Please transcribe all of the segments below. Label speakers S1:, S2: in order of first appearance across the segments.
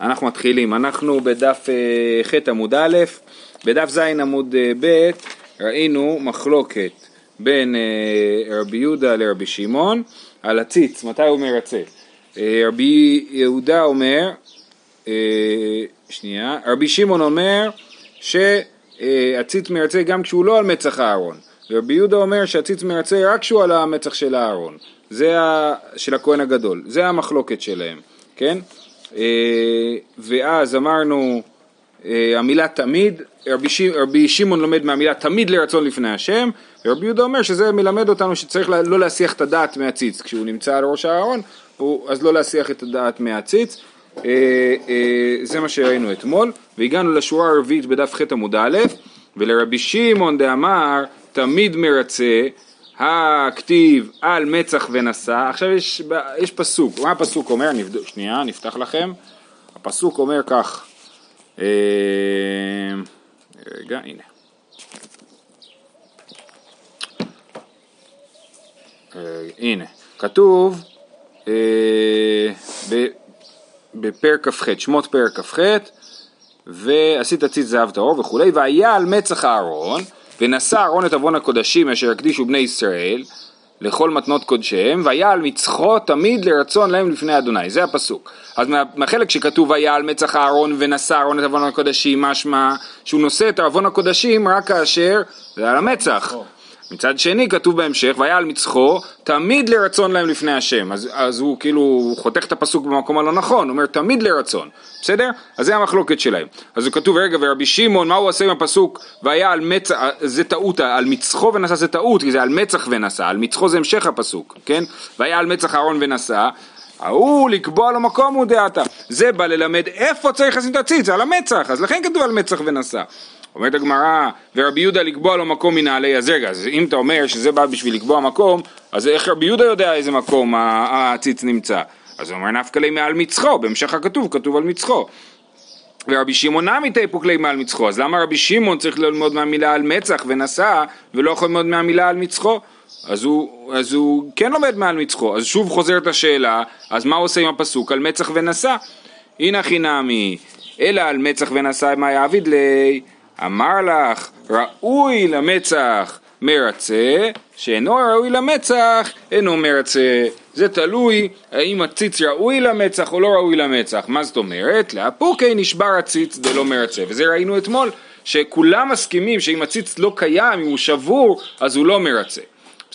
S1: אנחנו מתחילים, אנחנו בדף אה, ח' עמוד א', בדף ז' עמוד אה, ב' ראינו מחלוקת בין אה, רבי יהודה לרבי שמעון על הציץ, מתי הוא מרצה. רבי יהודה אומר, שנייה, רבי שמעון אומר שהציץ מרצה גם כשהוא לא על מצח הארון, ורבי יהודה אומר שהציץ מרצה רק כשהוא על המצח של הארון, זה ה... של הכהן הגדול, זה המחלוקת שלהם, כן? אה, ואז אמרנו אה, המילה תמיד, רבי, ש... רבי שמעון לומד מהמילה תמיד לרצון לפני השם, ורבי יהודה אומר שזה מלמד אותנו שצריך לא להסיח את הדעת מהציץ, כשהוא נמצא על ראש הארון, אז לא להסיח את הדעת מהציץ, אה, זה מה שראינו אתמול, והגענו לשורה הרביעית בדף ח' עמוד א', ולרבי שמעון דאמר תמיד מרצה הכתיב על מצח ונשא, עכשיו יש, יש פסוק, מה הפסוק אומר? נבד... שנייה, נפתח לכם. הפסוק אומר כך, אה, רגע, הנה. אה, הנה, כתוב אה, בפרק כ"ח, שמות פרק כ"ח, ועשית ציץ זהב טהור וכולי, והיה על מצח הארון ונשא אהרון את עוון הקודשים אשר הקדישו בני ישראל לכל מתנות קודשיהם, והיה על מצחו תמיד לרצון להם לפני אדוני, זה הפסוק. אז מהחלק שכתוב היה על מצח אהרון ונשא אהרון את עוון הקודשים, משמע שהוא נושא את עוון הקודשים רק כאשר זה על המצח. מצד שני כתוב בהמשך, והיה על מצחו תמיד לרצון להם לפני השם. אז, אז הוא כאילו חותך את הפסוק במקום הלא נכון, הוא אומר תמיד לרצון, בסדר? אז זה המחלוקת שלהם. אז הוא כתוב, רגע, ורבי שמעון, מה הוא עושה עם הפסוק, והיה על מצח, זה טעות, על מצחו ונשא זה טעות, כי זה על מצח ונשא, על מצחו זה המשך הפסוק, כן? והיה על מצח אהרון ונשא. ההוא לקבוע לו מקום הוא דעתה. זה בא ללמד איפה צריך לשים את הציץ, על המצח, אז לכן כתוב על מצח ונשא. אומרת הגמרא, ורבי יהודה לקבוע לו מקום מנהלי, אז רגע, אז אם אתה אומר שזה בא בשביל לקבוע מקום, אז איך רבי יהודה יודע איזה מקום הציץ נמצא? אז הוא אומר נפקא לי מעל מצחו, בהמשך הכתוב כתוב על מצחו. ורבי שמעון נמי תיפוק כלי מעל מצחו, אז למה רבי שמעון צריך ללמוד מהמילה על מצח ונשא, ולא יכול ללמוד מהמילה על מצחו? אז הוא, אז הוא כן לומד מעל מצחו, אז שוב חוזרת השאלה, אז מה הוא עושה עם הפסוק על מצח ונשא? הנה חינמי, אלא על מצח ונשא מה יעביד לי אמר לך ראוי למצח מרצה, שאינו ראוי למצח אינו מרצה. זה תלוי האם הציץ ראוי למצח או לא ראוי למצח. מה זאת אומרת? לאפוקי נשבר הציץ דלא מרצה. וזה ראינו אתמול, שכולם מסכימים שאם הציץ לא קיים, אם הוא שבור, אז הוא לא מרצה.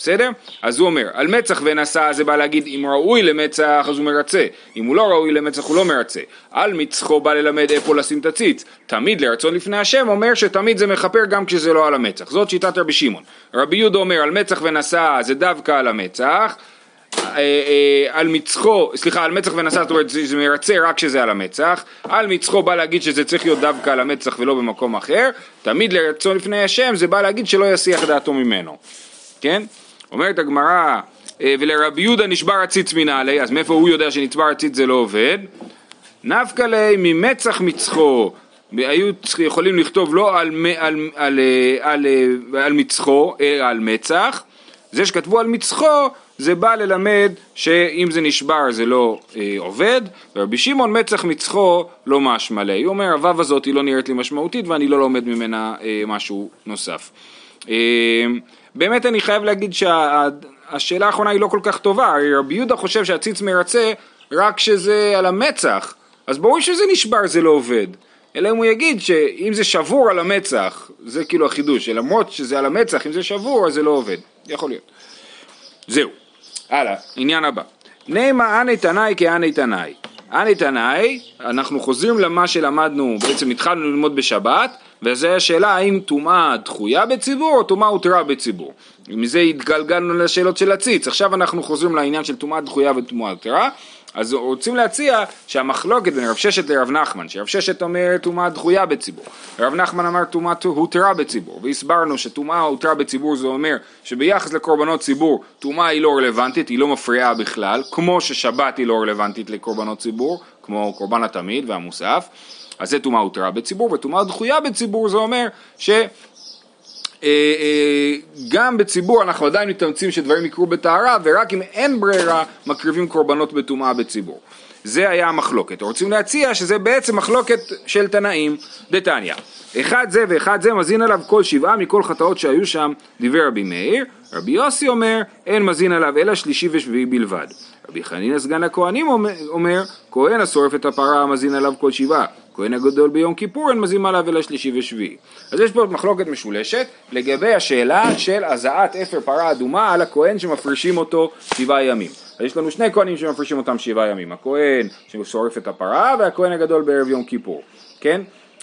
S1: בסדר? אז הוא אומר, על מצח ונשא זה בא להגיד אם ראוי למצח אז הוא מרצה, אם הוא לא ראוי למצח הוא לא מרצה. על מצחו בא ללמד איפה לשים את הציץ. תמיד לרצון לפני השם אומר שתמיד זה מכפר גם כשזה לא על המצח. זאת שיטת רבי שמעון. רבי יהודה אומר על מצח ונשא זה דווקא על המצח. אה, אה, על מצחו, סליחה, על מצח ונשא, זאת אומרת זה מרצה רק כשזה על המצח, על מצחו בא להגיד שזה צריך להיות דווקא על המצח ולא במקום אחר, תמיד לרצון לפני השם זה בא להגיד שלא יסיח דעתו ממנו, כן? אומרת הגמרא, אה, ולרבי יהודה נשבר הציץ מנעלי, אז מאיפה הוא יודע שנצבר הציץ זה לא עובד? נפקא ליה ממצח מצחו, היו יכולים לכתוב לא על, על, על, על, אה, על, אה, על מצחו, אלא על מצח, זה שכתבו על מצחו זה בא ללמד שאם זה נשבר זה לא אה, עובד, ורבי שמעון מצח מצחו לא משמע ליה. הוא אומר הוו הזאת היא לא נראית לי משמעותית ואני לא לומד ממנה אה, משהו נוסף. אה, באמת אני חייב להגיד שהשאלה שה, האחרונה היא לא כל כך טובה, הרי רבי יהודה חושב שהציץ מרצה רק כשזה על המצח, אז ברור שזה נשבר זה לא עובד. אלא אם הוא יגיד שאם זה שבור על המצח, זה כאילו החידוש, למרות שזה על המצח, אם זה שבור אז זה לא עובד, יכול להיות. זהו, הלאה, עניין הבא. נעמה אני תנאי כאני תנאי. אני תנאי, אנחנו חוזרים למה שלמדנו, בעצם התחלנו ללמוד בשבת, וזו השאלה האם טומאה דחויה בציבור או טומאה הותרה בציבור. מזה התגלגלנו לשאלות של הציץ, עכשיו אנחנו חוזרים לעניין של טומאה דחויה וטומאה הותרה. אז רוצים להציע שהמחלוקת בין רב ששת לרב נחמן, שרב ששת אומר טומאה דחויה בציבור, רב נחמן אמר טומאה הותרה בציבור, והסברנו שטומאה הותרה בציבור זה אומר שביחס לקורבנות ציבור טומאה היא לא רלוונטית, היא לא מפריעה בכלל, כמו ששבת היא לא רלוונטית לקורבנות ציבור, כמו קורבן התמיד והמוסף, אז זה טומאה הותרה בציבור, וטומאה דחויה בציבור זה אומר ש... אה, אה, גם בציבור אנחנו עדיין מתאמצים שדברים יקרו בטהרה ורק אם אין ברירה מקריבים קורבנות בטומאה בציבור. זה היה המחלוקת. רוצים להציע שזה בעצם מחלוקת של תנאים, דתניא. אחד זה ואחד זה מזין עליו כל שבעה מכל חטאות שהיו שם, דיבר רבי מאיר. רבי יוסי אומר, אין מזין עליו אלא שלישי ושביעי בלבד. רבי חנינא סגן הכהנים אומר, כהן השורף את הפרה המזין עליו כל שבעה. כהן הגדול ביום כיפור אין מזין עליו אלא שלישי ושביעי. אז יש פה מחלוקת משולשת לגבי השאלה של הזעת אפר פרה אדומה על הכהן שמפרישים אותו שבעה ימים. אז יש לנו שני כהנים שמפרישים אותם שבעה ימים, הכהן ששורף את הפרה והכהן הגדול בערב יום כיפור, כן?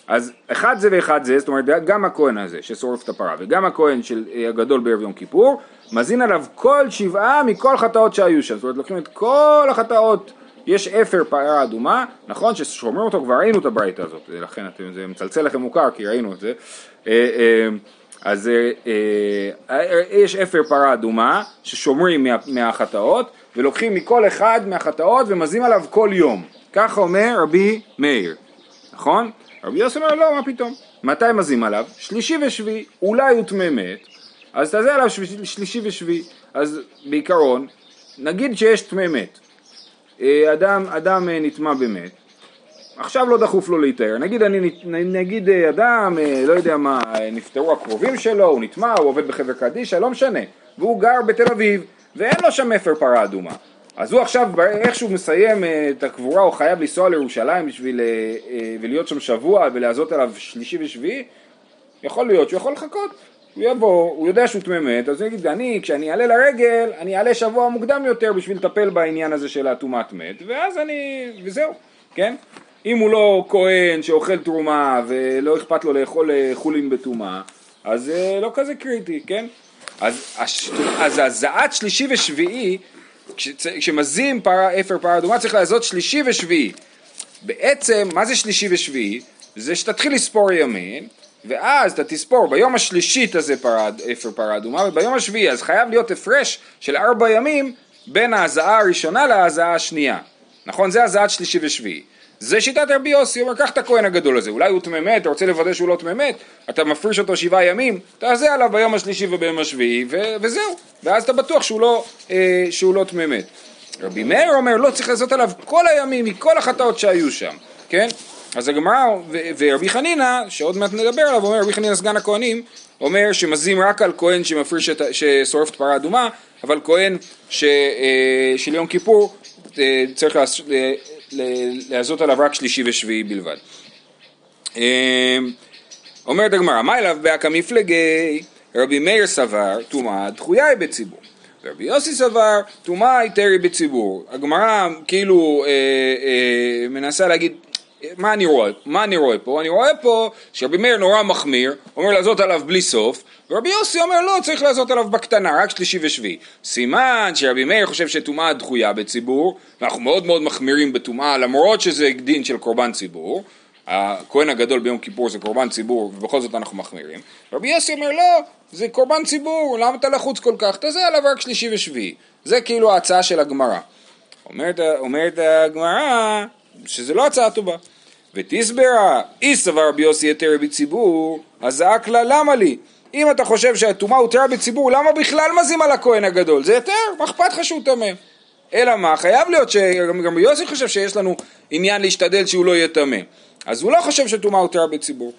S1: אז אחד זה ואחד זה, זאת אומרת גם הכהן הזה ששורף את הפרה וגם הכהן של אה, הגדול בערב יום כיפור, מזין עליו כל שבעה מכל חטאות שהיו שם, זאת אומרת לוקחים את כל החטאות, יש אפר פרה אדומה, נכון? ששומרים אותו כבר ראינו את הברייתא הזאת, לכן זה מצלצל לכם מוכר כי ראינו את זה, אה, אה, אז יש אפר פרה אדומה ששומרים מה, מהחטאות ולוקחים מכל אחד מהחטאות ומזים עליו כל יום, ככה אומר רבי מאיר, נכון? רבי יוסי אומר לא, מה פתאום? מתי מזים עליו? שלישי ושביעי, אולי הוא טמא מת, אז תעשה עליו שלישי ושביעי. אז בעיקרון, נגיד שיש טמא מת, אה, אדם, אדם אה, נטמע במת, עכשיו לא דחוף לו להיטהר, נגיד, נגיד אה, אדם, לא יודע מה, נפטרו הקרובים שלו, הוא נטמע, הוא עובד בחבר קדישא, לא משנה, והוא גר בתל אביב, ואין לו שם אפר פרה אדומה. אז הוא עכשיו, איך שהוא מסיים אה, את הקבורה, הוא חייב לנסוע לירושלים בשביל, אה, אה, ולהיות שם שבוע ולעזות עליו שלישי ושביעי? יכול להיות שהוא יכול לחכות. הוא יבוא, הוא יודע שהוא טמא מת, אז הוא יגיד, אני, כשאני אעלה לרגל, אני אעלה שבוע מוקדם יותר בשביל לטפל בעניין הזה של הטומאת מת, ואז אני, וזהו, כן? אם הוא לא כהן שאוכל תרומה ולא אכפת לו לאכול חולין בטומאה, אז לא כזה קריטי, כן? אז הזעת שלישי ושביעי כשמזים פרה, אפר פרה אדומה צריך לעזות שלישי ושביעי. בעצם, מה זה שלישי ושביעי? זה שתתחיל לספור ימין, ואז אתה תספור ביום השלישי תזה פרה, אפר פרה אדומה, וביום השביעי, אז חייב להיות הפרש של ארבע ימים בין ההזעה הראשונה להזעה השנייה. נכון? זה הזעת שלישי ושביעי. זה שיטת רבי יוסי, הוא אומר, קח את הכהן הגדול הזה, אולי הוא טמא מת, אתה רוצה לוודא שהוא לא טמא מת, אתה מפריש אותו שבעה ימים, תעשה עליו ביום השלישי וביום השביעי, ו- וזהו, ואז אתה בטוח שהוא לא, אה, שהוא לא טמא מת. רבי מאיר אומר, לא, צריך לעשות עליו כל הימים, מכל החטאות שהיו שם, כן? אז הגמרא, ו- ורבי חנינא, שעוד מעט נדבר עליו, אומר, רבי חנינא סגן הכהנים, אומר שמזים רק על כהן שמפריש את, ששורף את פרה אדומה, אבל כהן ש, אה, של יום כיפור אה, צריך לעשות... לעזות עליו רק שלישי ושביעי בלבד. אמ, אומרת הגמרא, מה אליו באקא מפלגי? רבי מאיר סבר, טומאה דחויה היא בציבור. רבי יוסי סבר, טומאה היא תרי בציבור. הגמרא כאילו אה, אה, מנסה להגיד, מה אני רואה? מה אני רואה פה? אני רואה פה שרבי מאיר נורא מחמיר, אומר לעזות עליו בלי סוף, ורבי יוסי אומר לא, צריך לעשות עליו בקטנה, רק שלישי ושביעי. סימן שרבי מאיר חושב שטומאה דחויה בציבור, ואנחנו מאוד מאוד מחמירים בטומאה, למרות שזה דין של קורבן ציבור. הכהן הגדול ביום כיפור זה קורבן ציבור, ובכל זאת אנחנו מחמירים. רבי יוסי אומר לא, זה קורבן ציבור, למה אתה לחוץ כל כך? תעשה עליו רק שלישי ושביעי. זה כאילו ההצעה של הגמרא. אומרת, אומרת הגמרא שזה לא הצעה טובה. ותסברה, אי סבר רבי יוסי יתר בציבור, אז זעק לה למה לי? אם אתה חושב שהטומאה הותרה בציבור, למה בכלל מזים על הכהן הגדול? זה יותר, מה אכפת לך שהוא טמא? אלא מה, חייב להיות שגם יוסי חושב שיש לנו עניין להשתדל שהוא לא יהיה טמא. אז הוא לא חושב שטומאה הותרה בציבור.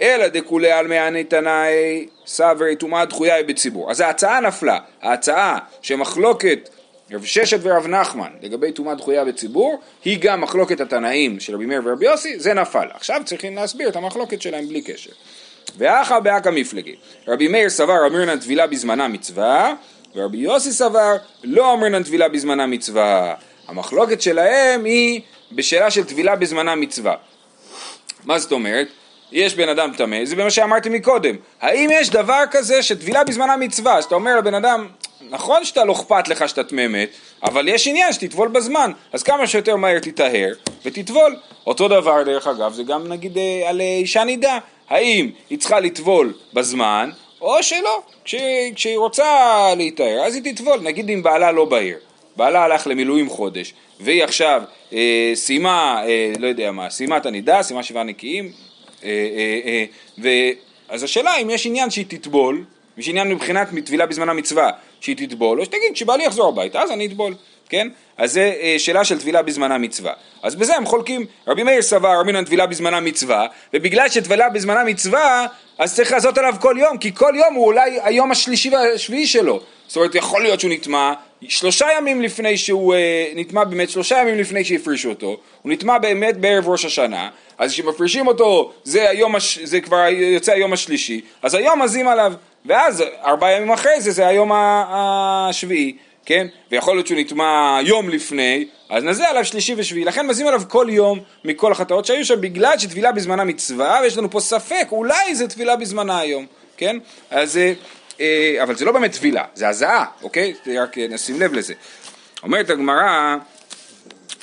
S1: אלא דכולי על מעני תנאי סברי טומאה דחויה היא בציבור. אז ההצעה נפלה, ההצעה שמחלוקת רב ששת ורב נחמן לגבי טומאה דחויה בציבור, היא גם מחלוקת התנאים של רבי מאיר ורבי יוסי, זה נפל. עכשיו צריכים להסביר את המחלוקת שלהם בלי קשר. ואחא באקא מפלגי, רבי מאיר סבר אמירנן טבילה בזמנה מצווה, ורבי יוסי סבר לא אמירנן טבילה בזמנה מצווה. המחלוקת שלהם היא בשאלה של טבילה בזמנה מצווה. מה זאת אומרת? יש בן אדם טמא, זה מה שאמרתי מקודם. האם יש דבר כזה שטבילה בזמנה מצווה? אז אתה אומר לבן אדם, נכון שאתה לא אכפת לך שאתה טמא מת, אבל יש עניין שתטבול בזמן, אז כמה שיותר מהר תטהר ותטבול. אותו דבר דרך אגב, זה גם נגיד אה, על אה, אישה נידה, האם היא צריכה לטבול בזמן או שלא, כש, כשהיא רוצה להיטהר אז היא תטבול, נגיד אם בעלה לא בעיר, בעלה הלך למילואים חודש והיא עכשיו אה, סיימה, אה, לא יודע מה, סיימה את הנידה, סיימה שבעה נקיים, אה, אה, אה. אז השאלה אם יש עניין שהיא תטבול יש עניין מבחינת טבילה בזמן המצווה שהיא תטבול, או שתגיד שבעלי יחזור הביתה, אז אני אטבול. כן? אז זה אה, שאלה של טבילה בזמנה מצווה. אז בזה הם חולקים, רבי מאיר סבר, רבי נן טבילה בזמנה מצווה, ובגלל שטבילה בזמנה מצווה, אז צריך לעשות עליו כל יום, כי כל יום הוא אולי היום השלישי והשביעי שלו. זאת אומרת, יכול להיות שהוא נטמע שלושה ימים לפני שהוא אה, נטמע באמת, שלושה ימים לפני שהפרישו אותו, הוא נטמע באמת בערב ראש השנה, אז כשמפרישים אותו זה, היום הש... זה כבר יוצא היום השלישי, אז היום מזים עליו, ואז ארבעה ימים אחרי זה זה היום השביעי. כן? ויכול להיות שהוא נטמע יום לפני, אז נזה עליו שלישי ושביעי. לכן מזים עליו כל יום מכל החטאות שהיו שם, בגלל שטבילה בזמנה מצווה, ויש לנו פה ספק, אולי זה טבילה בזמנה היום, כן? אז, אה, אה, אבל זה לא באמת טבילה, זה הזעה, אוקיי? רק אה, נשים לב לזה. אומרת הגמרא,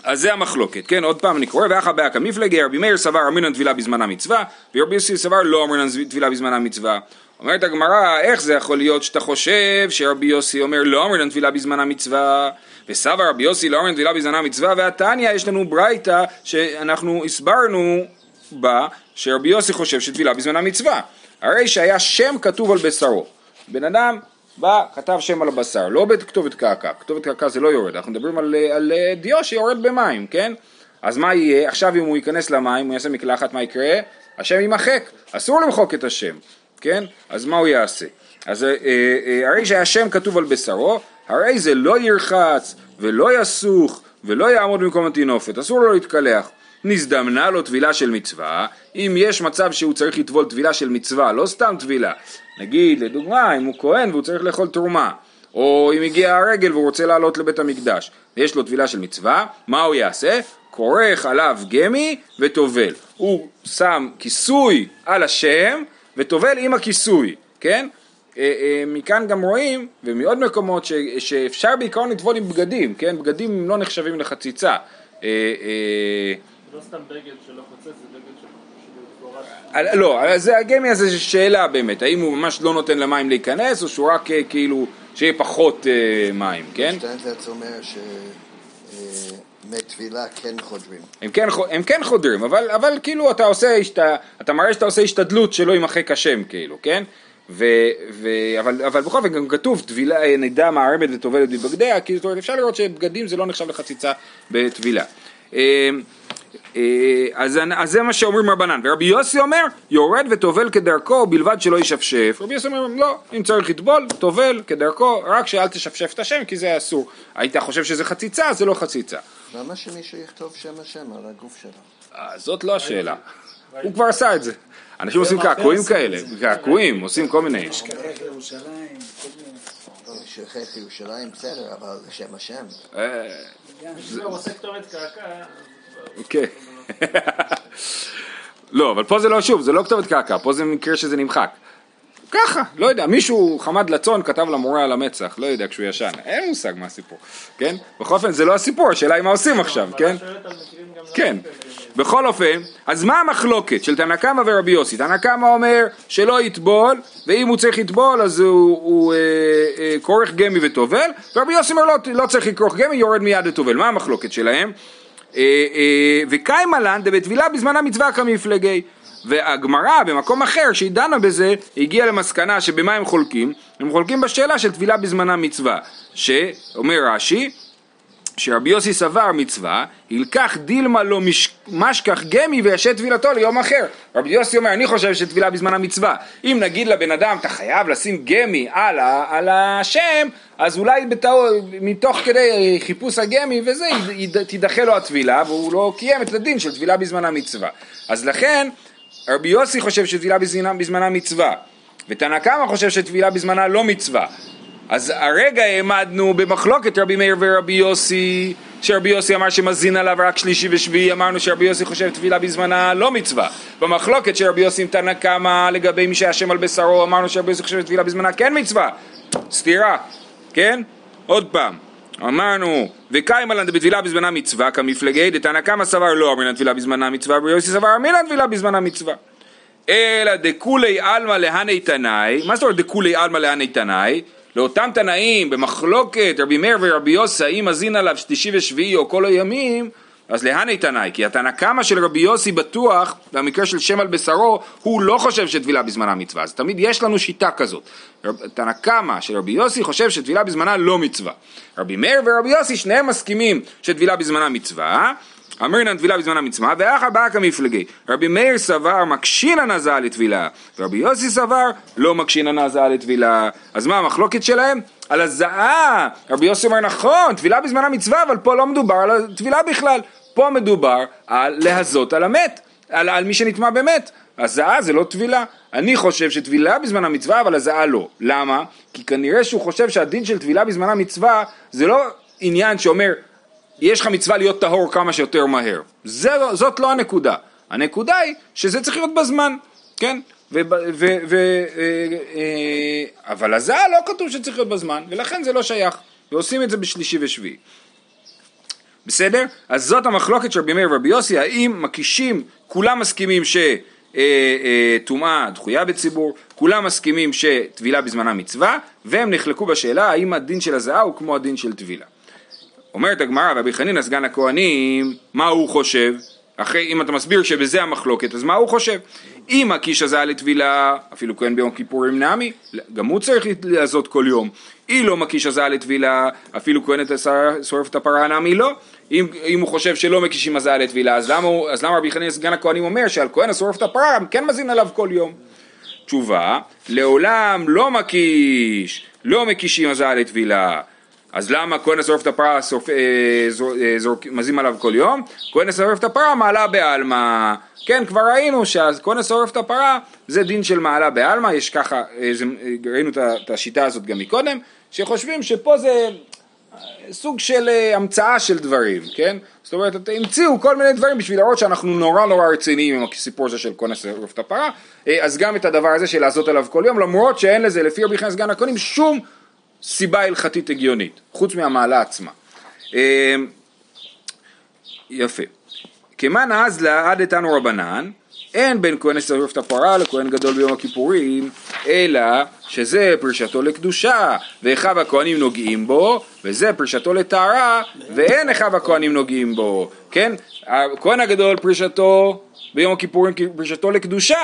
S1: אז זה המחלוקת, כן? עוד פעם אני קורא, ואחא באקא מפלגי, רבי מאיר סבר אמרינן טבילה בזמנה מצווה, ורבי יוסי סבר לא אמרינן טבילה בזמנה מצווה. אומרת הגמרא, איך זה יכול להיות שאתה חושב שרבי יוסי אומר לא אמרינן טבילה בזמן המצווה וסבא רבי יוסי לא אמרינן טבילה בזמן המצווה והתניא יש לנו ברייתא שאנחנו הסברנו בה שרבי יוסי חושב שטבילה בזמן המצווה הרי שהיה שם כתוב על בשרו בן אדם בא, כתב שם על הבשר, לא בכתובת קעקע, כתובת קעקע זה לא יורד, אנחנו מדברים על, על דיו שיורד במים, כן? אז מה יהיה? עכשיו אם הוא ייכנס למים, הוא יעשה מקלחת, מה יקרה? השם יימחק, אסור למחוק את השם. כן? אז מה הוא יעשה? אז אה, אה, הרי שהשם כתוב על בשרו, הרי זה לא ירחץ ולא יסוך ולא יעמוד במקום הטינופת, אסור לו להתקלח. נזדמנה לו טבילה של מצווה, אם יש מצב שהוא צריך לטבול טבילה של מצווה, לא סתם טבילה, נגיד לדוגמה אם הוא כהן והוא צריך לאכול תרומה, או אם הגיע הרגל והוא רוצה לעלות לבית המקדש, ויש לו טבילה של מצווה, מה הוא יעשה? כורך עליו גמי וטובל. הוא שם כיסוי על השם וטובל עם הכיסוי, כן? אה, אה, מכאן גם רואים, ומעוד מקומות, ש, שאפשר בעיקרון לטבול עם בגדים, כן? בגדים לא נחשבים לחציצה.
S2: אה, לא סתם בגד שלא חוצץ, זה בגד.
S1: לא, זה הגמי הזה זה שאלה באמת, האם הוא ממש לא נותן למים להיכנס, או שהוא רק כאילו, שיהיה פחות מים, כן?
S3: שטיינזרץ אומר ש... מי טבילה כן חודרים.
S1: הם כן, הם כן חודרים, אבל, אבל כאילו אתה עושה, אתה, אתה מראה שאתה עושה השתדלות שלא יימחק השם, כאילו, כן? ו, ו, אבל, אבל בכל זאת גם כתוב טבילה, נדע מערבת וטובלת בבגדיה, אומרת אפשר לראות שבגדים זה לא נחשב לחציצה בטבילה. אה, אה, אז, אז זה מה שאומרים רבנן, ורבי יוסי אומר יורד וטובל כדרכו בלבד שלא ישפשף, רבי יוסי אומר לא, אם צריך לטבול, טובל כדרכו, רק שאל תשפשף את השם כי זה אסור, היית חושב שזה חציצה, זה לא חציצה.
S3: למה שמישהו יכתוב שם השם על הגוף שלו?
S1: אה, זאת לא השאלה. הוא כבר עשה את זה. אנשים עושים קעקועים כאלה, קעקועים, עושים כל מיני.
S3: ירושלים, שכחך ירושלים בסדר, אבל שם השם.
S1: כן. לא, אבל פה זה לא, שוב, זה לא כתובת קעקע, פה זה מקרה שזה נמחק. ככה, לא יודע, מישהו חמד לצון כתב למורה על המצח, לא יודע כשהוא ישן, אין מושג מה הסיפור, כן? בכל אופן זה לא הסיפור, השאלה היא מה עושים עכשיו, כן? כן, בכל אופן, אז מה המחלוקת של תנא קמא ורבי יוסי? תנא קמא אומר שלא יטבול, ואם הוא צריך לטבול אז הוא, הוא אה, אה, כורך גמי וטובל, ורבי יוסי אומר לא, לא צריך לכרוך גמי, יורד מיד לטובל, מה המחלוקת שלהם? אה, אה, וקיימא לן דבטבילה בזמן המצווה כמפלגי והגמרא במקום אחר שהיא דנה בזה הגיעה למסקנה שבמה הם חולקים? הם חולקים בשאלה של טבילה בזמנה מצווה שאומר רש"י שרבי יוסי סבר מצווה, ילקח דילמה לו מש... משכח גמי וישת טבילתו ליום אחר. רבי יוסי אומר, אני חושב שטבילה בזמן המצווה. אם נגיד לבן אדם, אתה חייב לשים גמי על, ה... על השם, אז אולי בתאו... מתוך כדי חיפוש הגמי וזה, תידחה לו הטבילה, והוא לא קיים את הדין של טבילה בזמן המצווה. אז לכן, רבי יוסי חושב שטבילה בזמנה מצווה, ותנא קמא חושב שטבילה בזמנה לא מצווה. אז הרגע העמדנו במחלוקת רבי מאיר ורבי יוסי, שרבי יוסי אמר שמזין עליו רק שלישי ושביעי, אמרנו שרבי יוסי חושב טבילה בזמנה לא מצווה. במחלוקת שרבי יוסי עם תנא קמא לגבי מי שהשם על בשרו, אמרנו שרבי יוסי חושב טבילה בזמנה כן מצווה. סתירה, כן? עוד פעם. אמרנו, וקיימה לן דבטבילה בזמנה מצווה כמפלגי, דתנא קמא סבר לא אמרינן טבילה בזמנה מצווה, ורבי יוסי סבר אמרינן טבילה בזמנה מצווה. אלא דכולי עלמא להני תנאי, מה זאת אומרת דכולי עלמא להני תנאי? לאותם תנאים במחלוקת רבי מאיר ורבי יוסי האם מזין עליו שלישי ושביעי או כל הימים אז להני תנאי, כי התנא קמא של רבי יוסי בטוח, במקרה של שם על בשרו, הוא לא חושב שטבילה בזמנה מצווה. אז תמיד יש לנו שיטה כזאת. תנא קמא של רבי יוסי חושב שטבילה בזמנה לא מצווה. רבי מאיר ורבי יוסי שניהם מסכימים שטבילה בזמנה מצווה. אמרינן טבילה בזמן המצווה, ואחא באקא כמפלגי. רבי מאיר סבר מקשין הנזה לטבילה, ורבי יוסי סבר לא מקשין הנזה לטבילה. אז מה המחלוקת שלהם? על הזעה. רבי יוסי אומר נכון, טבילה בזמן המצווה, אבל פה לא מדובר על טבילה בכלל. פה מדובר על להזות על המת, על, על מי שנטמע במת. הזעה זה לא טבילה. אני חושב שטבילה בזמן המצווה, אבל הזעה לא. למה? כי כנראה שהוא חושב שהדין של טבילה בזמן המצווה זה לא עניין שאומר יש לך מצווה להיות טהור כמה שיותר מהר. זה, זאת לא הנקודה. הנקודה היא שזה צריך להיות בזמן, כן? ו, ו, ו, אה, אה, אבל הזעה לא כתוב שצריך להיות בזמן, ולכן זה לא שייך, ועושים את זה בשלישי ושביעי. בסדר? אז זאת המחלוקת של רבי מאיר ורבי יוסי, האם מקישים, כולם מסכימים שטומאה אה, דחויה בציבור, כולם מסכימים שטבילה בזמנה מצווה, והם נחלקו בשאלה האם הדין של הזעה הוא כמו הדין של טבילה. אומרת הגמרא, רבי חנינא סגן הכהנים, מה הוא חושב? אחרי, אם אתה מסביר שבזה המחלוקת, אז מה הוא חושב? אם הקיש הזה לטבילה, אפילו כהן ביום כיפורים נעמי, גם הוא צריך לעשות כל יום. אם לא מקיש הזה לטבילה, אפילו כהן שורף את הפרה נעמי לא. אם, אם הוא חושב שלא מקישים הזעה לטבילה, אז למה, אז למה רבי חנינא סגן הכהנים אומר שעל כהן השורף את הפרה כן מזין עליו כל יום? תשובה, לעולם לא מקיש, לא מקישים הזעה לטבילה. אז למה כהן השורף את הפרה שורף, אה, זור, אה, מזים עליו כל יום? כהן השורף את הפרה מעלה בעלמא. כן, כבר ראינו שכהן השורף את הפרה זה דין של מעלה בעלמא, יש ככה, אה, אה, ראינו את השיטה הזאת גם מקודם, שחושבים שפה זה אה, סוג של המצאה של דברים, כן? זאת אומרת, המציאו כל מיני דברים בשביל להראות שאנחנו נורא נורא רציניים עם הסיפור הזה של כהן השורף את הפרה, אז גם את הדבר הזה של לעשות עליו כל יום, למרות שאין לזה לפי רבי חנין סגן הכהנים שום סיבה הלכתית הגיונית, חוץ מהמעלה עצמה. אמ, יפה. כמאן אז לעד איתנו רבנן, אין בין כהן שרוף את הפרה לכהן גדול ביום הכיפורים, אלא שזה פרישתו לקדושה, ואחיו הכהנים נוגעים בו, וזה פרישתו לטהרה, ואין אחיו הכהנים נוגעים בו, כן? הכהן הגדול פרישתו ביום הכיפורים פרישתו לקדושה,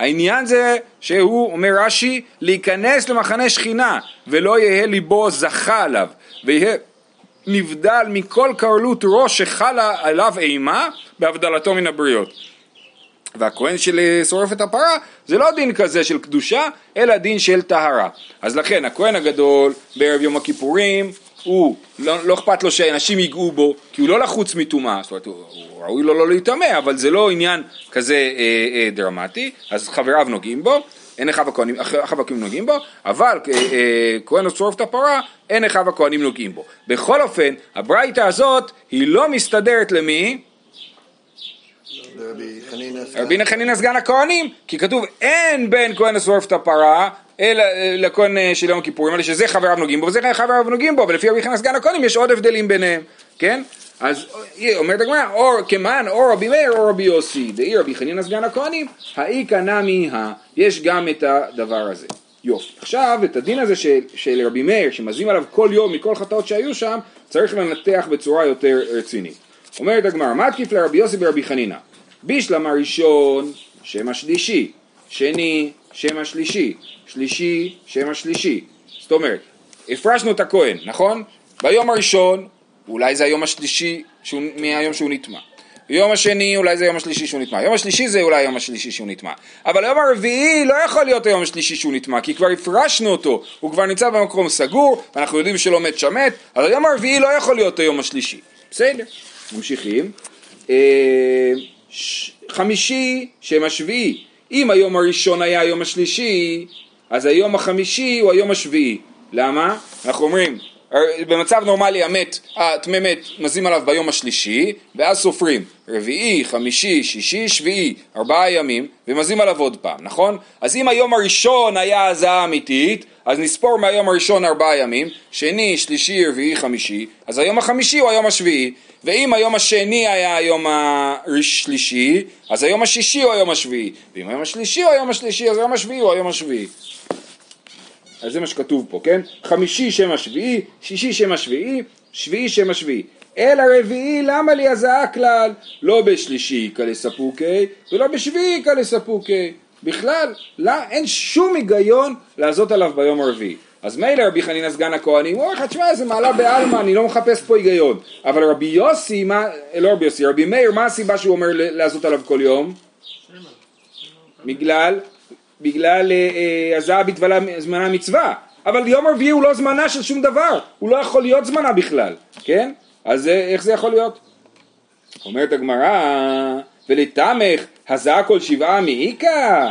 S1: העניין זה שהוא, אומר רש"י, להיכנס למחנה שכינה ולא יהא ליבו זכה עליו ויהא נבדל מכל קרלות ראש שחלה עליו אימה בהבדלתו מן הבריות. והכהן של שורף את הפרה זה לא דין כזה של קדושה אלא דין של טהרה. אז לכן הכהן הגדול בערב יום הכיפורים הוא, לא, לא אכפת לו שאנשים ייגעו בו, כי הוא לא לחוץ מטומאה, זאת אומרת, הוא, ראוי לו לא להיטמא, אבל זה לא עניין כזה אה, אה, דרמטי, אז חבריו נוגעים בו, אין אחיו הכהנים, הכהנים נוגעים בו, אבל אה, אה, כהן לא שורף את הפרה, אין אחיו הכהנים נוגעים בו. בכל אופן, הברייתא הזאת היא לא מסתדרת למי? רבי חנינא סגן הכהנים, כי כתוב אין בין כהן השורף את הפרה אלא לכהן אה, של יום הכיפורים, אלא שזה חבריו נוגעים בו וזה חבריו נוגעים בו, ולפי רבי חנינא סגן הכהנים יש עוד הבדלים ביניהם, כן? אז אומרת הגמרא, או כמאן או רבי מאיר או רבי יוסי, דאי רבי חנינא סגן הכהנים, האי קנמי הא, יש גם את הדבר הזה. יופי. עכשיו את הדין הזה של, של רבי מאיר, שמזים עליו כל יום מכל חטאות שהיו שם, צריך לנתח בצורה יותר רצינית. אומרת הגמרא, מה תקיף לרבי יוסי ורבי חנינא? בישלם הראשון, שם השלישי, שני, שם השלישי, שלישי, שם השלישי. זאת אומרת, הפרשנו את הכהן, נכון? ביום הראשון, אולי זה היום השלישי שהוא, מהיום שהוא נטמע. יום השני אולי זה היום השלישי שהוא נטמע, יום השלישי זה אולי היום השלישי שהוא נטמע, אבל היום הרביעי לא יכול להיות היום השלישי שהוא נטמע, כי כבר הפרשנו אותו, הוא כבר נמצא במקום סגור, ואנחנו יודעים שלא מת שם מת, אבל היום הרביעי לא יכול להיות היום השלישי, בסדר, ממשיכים. אה, חמישי שם השביעי, אם היום הראשון היה היום השלישי, אז היום החמישי הוא היום השביעי. למה? אנחנו אומרים, במצב נורמלי המת, הטמא מת, מזים עליו ביום השלישי, ואז סופרים רביעי, חמישי, שישי, שביעי, ארבעה ימים, ומזים עליו עוד פעם, נכון? אז אם היום הראשון היה הזעה אמיתית, אז נספור מהיום הראשון ארבעה ימים, שני, שלישי, רביעי, חמישי, אז היום החמישי הוא היום השביעי, ואם היום השני היה היום השלישי, אז היום השישי הוא היום השביעי, ואם היום השלישי הוא היום השלישי, אז היום השביעי הוא היום השביעי. אז זה מה שכתוב פה, כן? חמישי שם השביעי, שישי שם השביעי, שביעי שם השביעי. אלא רביעי למה לי הזעה כלל? לא בשלישי איכא לספוקי ולא בשביעי איכא לספוקי. בכלל, לא, אין שום היגיון לעשות עליו ביום הרביעי. אז מילא רבי חנינא סגן הכהנים, הוא אומר לך, תשמע, זה מעלה בעלמא, אני לא מחפש פה היגיון. אבל רבי יוסי, מה, לא רבי יוסי, רבי מאיר, מה הסיבה שהוא אומר ל- לעשות עליו כל יום? בגלל, בגלל אה, אה, בתבלה זמנה מצווה. אבל יום רביעי הוא לא זמנה של שום דבר, הוא לא יכול להיות זמנה בכלל, כן? אז אה, איך זה יכול להיות? אומרת הגמרא, ולתמך הזעה כל שבעה מאיכא,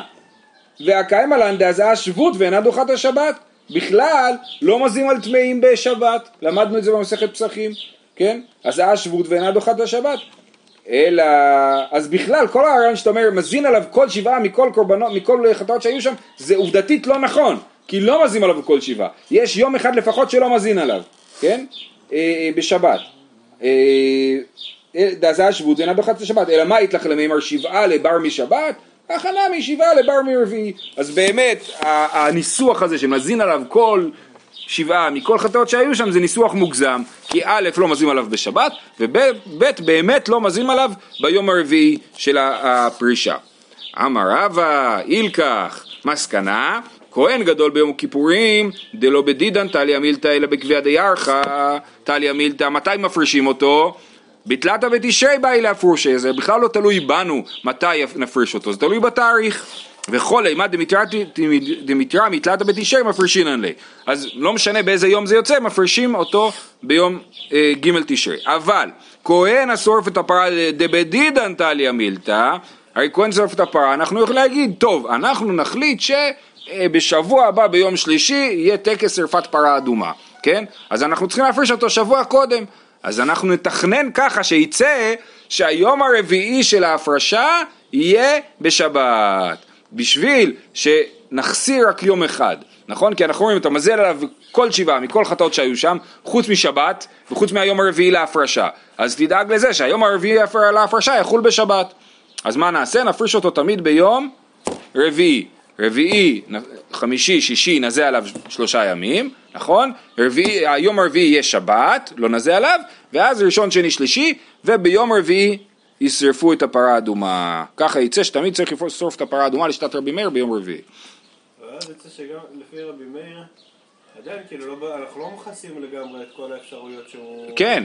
S1: והקיימא לן דהזעה שבות ואינה דוחת השבת. בכלל לא מזים על טמאים בשבת, למדנו את זה במסכת פסחים, כן? הזעה שבות ואינה דוחת השבת. אלא, אז בכלל כל הרעיון שאתה אומר מזין עליו כל שבעה מכל קורבנות, מכל חטאות שהיו שם, זה עובדתית לא נכון, כי לא מזין עליו כל שבעה, יש יום אחד לפחות שלא מזין עליו, כן? אה, אה, בשבת. אה, דזה שבות זה אינה דוחת השבת, אלא מה יתלך למימר שבעה לבר משבת? הכנה משבעה לבר מרביעי. אז באמת הניסוח הזה שמזין עליו כל שבעה מכל חטאות שהיו שם זה ניסוח מוגזם, כי א' לא מזים עליו בשבת, וב' באמת לא מזים עליו ביום הרביעי של הפרישה. אמר רבא, אילקח, מסקנה, כהן גדול ביום הכיפורים, דלא בדידן טליה מילתא אלא בקביע דיארחא, טליה מילתא, מתי מפרישים אותו? בתלתא בתשרי באי להפרושי, זה בכלל לא תלוי בנו מתי נפריש אותו, זה תלוי בתאריך. וכל אימת דמיתרא מתלתא בתשרי מפרישינן לי. אז לא משנה באיזה יום זה יוצא, מפרישים אותו ביום אה, ג' תשרי. אבל כהן השורף את הפרה דבדידן טליה מילתא, הרי כהן שורף את הפרה, אנחנו יכולים להגיד, טוב, אנחנו נחליט שבשבוע הבא ביום שלישי יהיה טקס שרפת פרה אדומה, כן? אז אנחנו צריכים להפריש אותו שבוע קודם. אז אנחנו נתכנן ככה שיצא שהיום הרביעי של ההפרשה יהיה בשבת. בשביל שנחסיר רק יום אחד, נכון? כי אנחנו רואים, אתה מזל עליו כל שבעה מכל חטאות שהיו שם, חוץ משבת וחוץ מהיום הרביעי להפרשה. אז תדאג לזה שהיום הרביעי להפרשה יחול בשבת. אז מה נעשה? נפריש אותו תמיד ביום רביעי. רביעי, חמישי, שישי, נזה עליו שלושה ימים, נכון? רביעי, היום הרביעי יהיה שבת, לא נזה עליו, ואז ראשון, שני, שלישי, וביום רביעי ישרפו את הפרה האדומה. ככה יצא שתמיד צריך לשרוף את הפרה האדומה לשיטת רבי מאיר ביום רביעי.
S2: ואז יוצא שגם לפי רבי מאיר, עדיין כאילו לא, אנחנו לא מכסים לגמרי את כל האפשרויות שהוא...
S1: כן,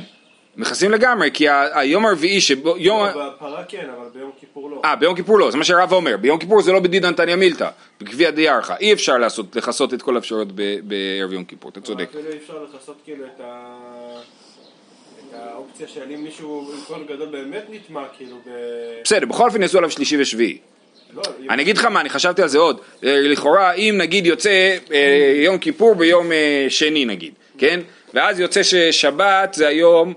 S1: מכסים לגמרי, כי היום הרביעי שבו, יום...
S2: לא, בפרה כן, אבל ביום כיפור לא.
S1: אה, ביום כיפור לא, זה מה שהרב אומר, ביום כיפור זה לא בדידן תניא מילתא, בגביע דיארחא, אי אפשר לעשות, לכסות את כל האפשרויות בערב יום כיפור, אתה צודק.
S2: אפילו אי אפשר לכסות כאילו את ה... את האופציה של אם מישהו עם כהן גדול באמת נטמע כאילו ב...
S1: בסדר, בכל אופן יעשו עליו שלישי ושביעי.
S2: לא,
S1: אני אגיד לך מה, אני חשבתי על זה עוד, אה, לכאורה אם נגיד יוצא אה, יום כיפור ביום אה, שני נגיד, כן? ואז יוצא ששבת זה היום,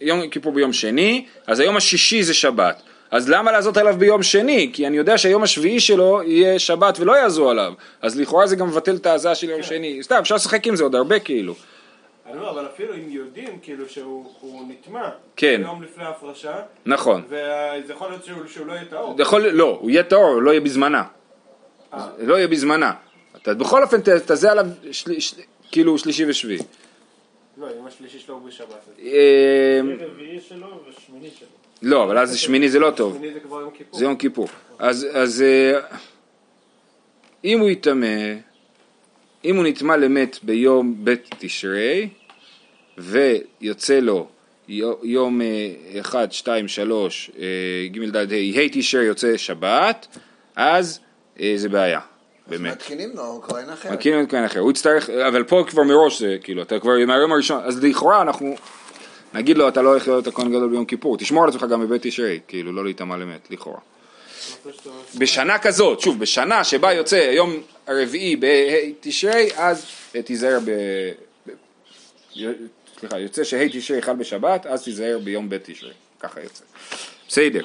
S1: יום כיפור ביום שני, אז היום השישי זה שבת. אז למה לעשות עליו ביום שני? כי אני יודע שהיום השביעי שלו יהיה שבת ולא יעזו עליו. אז לכאורה זה גם מבטל את ההזעה של יום שני. סתם, אפשר לשחק עם זה עוד הרבה כאילו.
S2: אני אומר, אבל אפילו אם יודעים כאילו שהוא הוא נטמע
S1: כן.
S2: יום לפני ההפרשה,
S1: נכון.
S2: וזה יכול להיות שהוא, שהוא לא יהיה טהור.
S1: יכול, לא, הוא יהיה טהור, הוא לא יהיה בזמנה.
S2: אה.
S1: לא יהיה בזמנה. אתה בכל אופן תזה עליו של, של, כאילו שלישי ושביעי.
S2: לא, אם השלישי שלו הוא בשבת.
S1: אה,
S2: רביעי שלו ושמיני שלו.
S1: לא, אבל אז שמיני זה לא טוב.
S2: שמיני זה כבר יום כיפור.
S1: זה יום כיפור. אז, אז אה, אם הוא יטמא, אם הוא נטמא למת ביום ב' תשרי, ויוצא לו יו- יום אה, 1, 2, 3, אה, ג' ד' ה', ה' תשרי יוצא שבת, אז אה, זה בעיה, באמת.
S3: מתקינים לו כהן אחר.
S1: מכירים את כהן אחר, הוא יצטרך, אבל פה כבר מראש זה, כאילו, אתה כבר מהיום הראשון, אז לכאורה אנחנו נגיד לו, אתה לא הולך להיות הכהן גדול ביום כיפור, תשמור על עצמך גם בבית תשרי, כאילו, לא להיטמע למת, לכאורה. בשנה כזאת, שוב, בשנה שבה יוצא היום הרביעי בה' תשרי, אז תיזהר ב... סליחה, יוצא שה' תשרי חל בשבת, אז תיזהר ביום ב' תשרי, ככה יוצא. בסדר.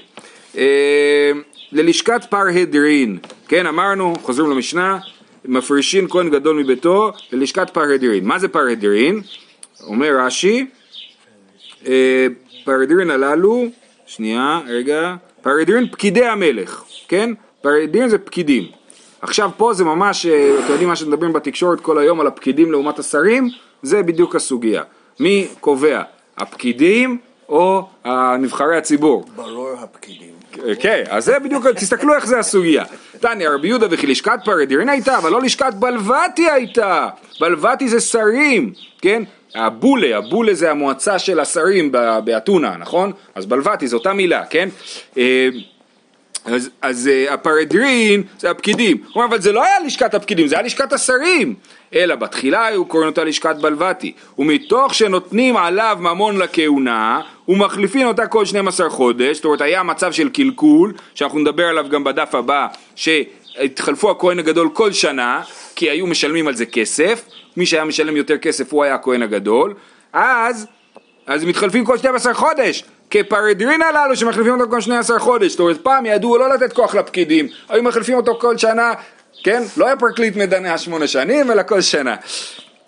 S1: אה, ללשכת פרהדרין, כן אמרנו, חוזרים למשנה, מפרישין כהן גדול מביתו ללשכת פרהדרין. מה זה פרהדרין? אומר רש"י, אה, פרהדרין הללו, שנייה, רגע, פרהדרין פקידי המלך, כן? פרהדרין זה פקידים. עכשיו פה זה ממש, אה, אתם יודעים מה שמדברים בתקשורת כל היום על הפקידים לעומת השרים? זה בדיוק הסוגיה. מי קובע הפקידים או נבחרי הציבור?
S3: ברור הפקידים.
S1: כן, אז זה בדיוק, תסתכלו איך זה הסוגיה. תניא רבי יהודה וכי לשכת פרדירין הייתה, אבל לא לשכת בלבתי הייתה. בלבתי זה שרים, כן? הבולה, הבולה זה המועצה של השרים באתונה, נכון? אז בלבתי זו אותה מילה, כן? אז, אז uh, הפרדרין זה הפקידים. הוא אומר, אבל זה לא היה לשכת הפקידים, זה היה לשכת השרים. אלא בתחילה היו קוראים אותה לשכת בלבתי. ומתוך שנותנים עליו ממון לכהונה, ומחליפין אותה כל 12 חודש, זאת אומרת היה מצב של קלקול, שאנחנו נדבר עליו גם בדף הבא, שהתחלפו הכהן הגדול כל שנה, כי היו משלמים על זה כסף, מי שהיה משלם יותר כסף הוא היה הכהן הגדול, אז, אז מתחלפים כל 12 חודש. כפרדרין הללו שמחליפים אותו כל 12 חודש, זאת אומרת פעם ידעו לא לתת כוח לפקידים, היו מחליפים אותו כל שנה, כן? לא היה פרקליט מדנה שמונה שנים, אלא כל שנה.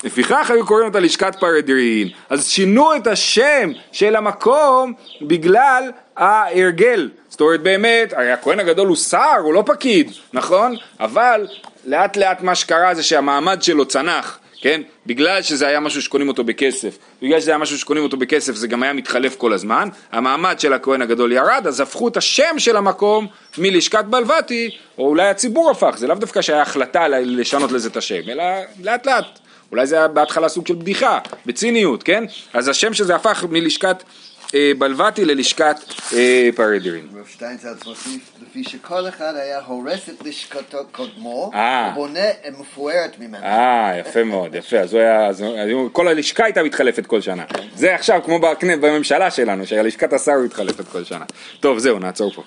S1: לפיכך היו קוראים אותה לשכת פרדרין. אז שינו את השם של המקום בגלל ההרגל. זאת אומרת באמת, הרי הכהן הגדול הוא שר, הוא לא פקיד, נכון? אבל לאט לאט מה שקרה זה שהמעמד שלו צנח. כן? בגלל שזה היה משהו שקונים אותו בכסף, בגלל שזה היה משהו שקונים אותו בכסף זה גם היה מתחלף כל הזמן, המעמד של הכהן הגדול ירד, אז הפכו את השם של המקום מלשכת בלבתי, או אולי הציבור הפך, זה לאו דווקא שהיה החלטה לשנות לזה את השם, אלא לאט לאט, אולי זה היה בהתחלה סוג של בדיחה, בציניות, כן? אז השם שזה הפך מלשכת אה, בלבתי ללשכת אה, פרדרין.
S3: רב שטיינצלץ מוסיף, לפי שכל אחד היה הורס את לשכתו קודמו,
S1: אה.
S3: ובונה מפוארת ממנו.
S1: אה, יפה מאוד, יפה, אז כל הלשכה הייתה מתחלפת כל שנה. זה עכשיו כמו בממשלה שלנו, שלשכת השר מתחלפת כל שנה. טוב, זהו, נעצור פה.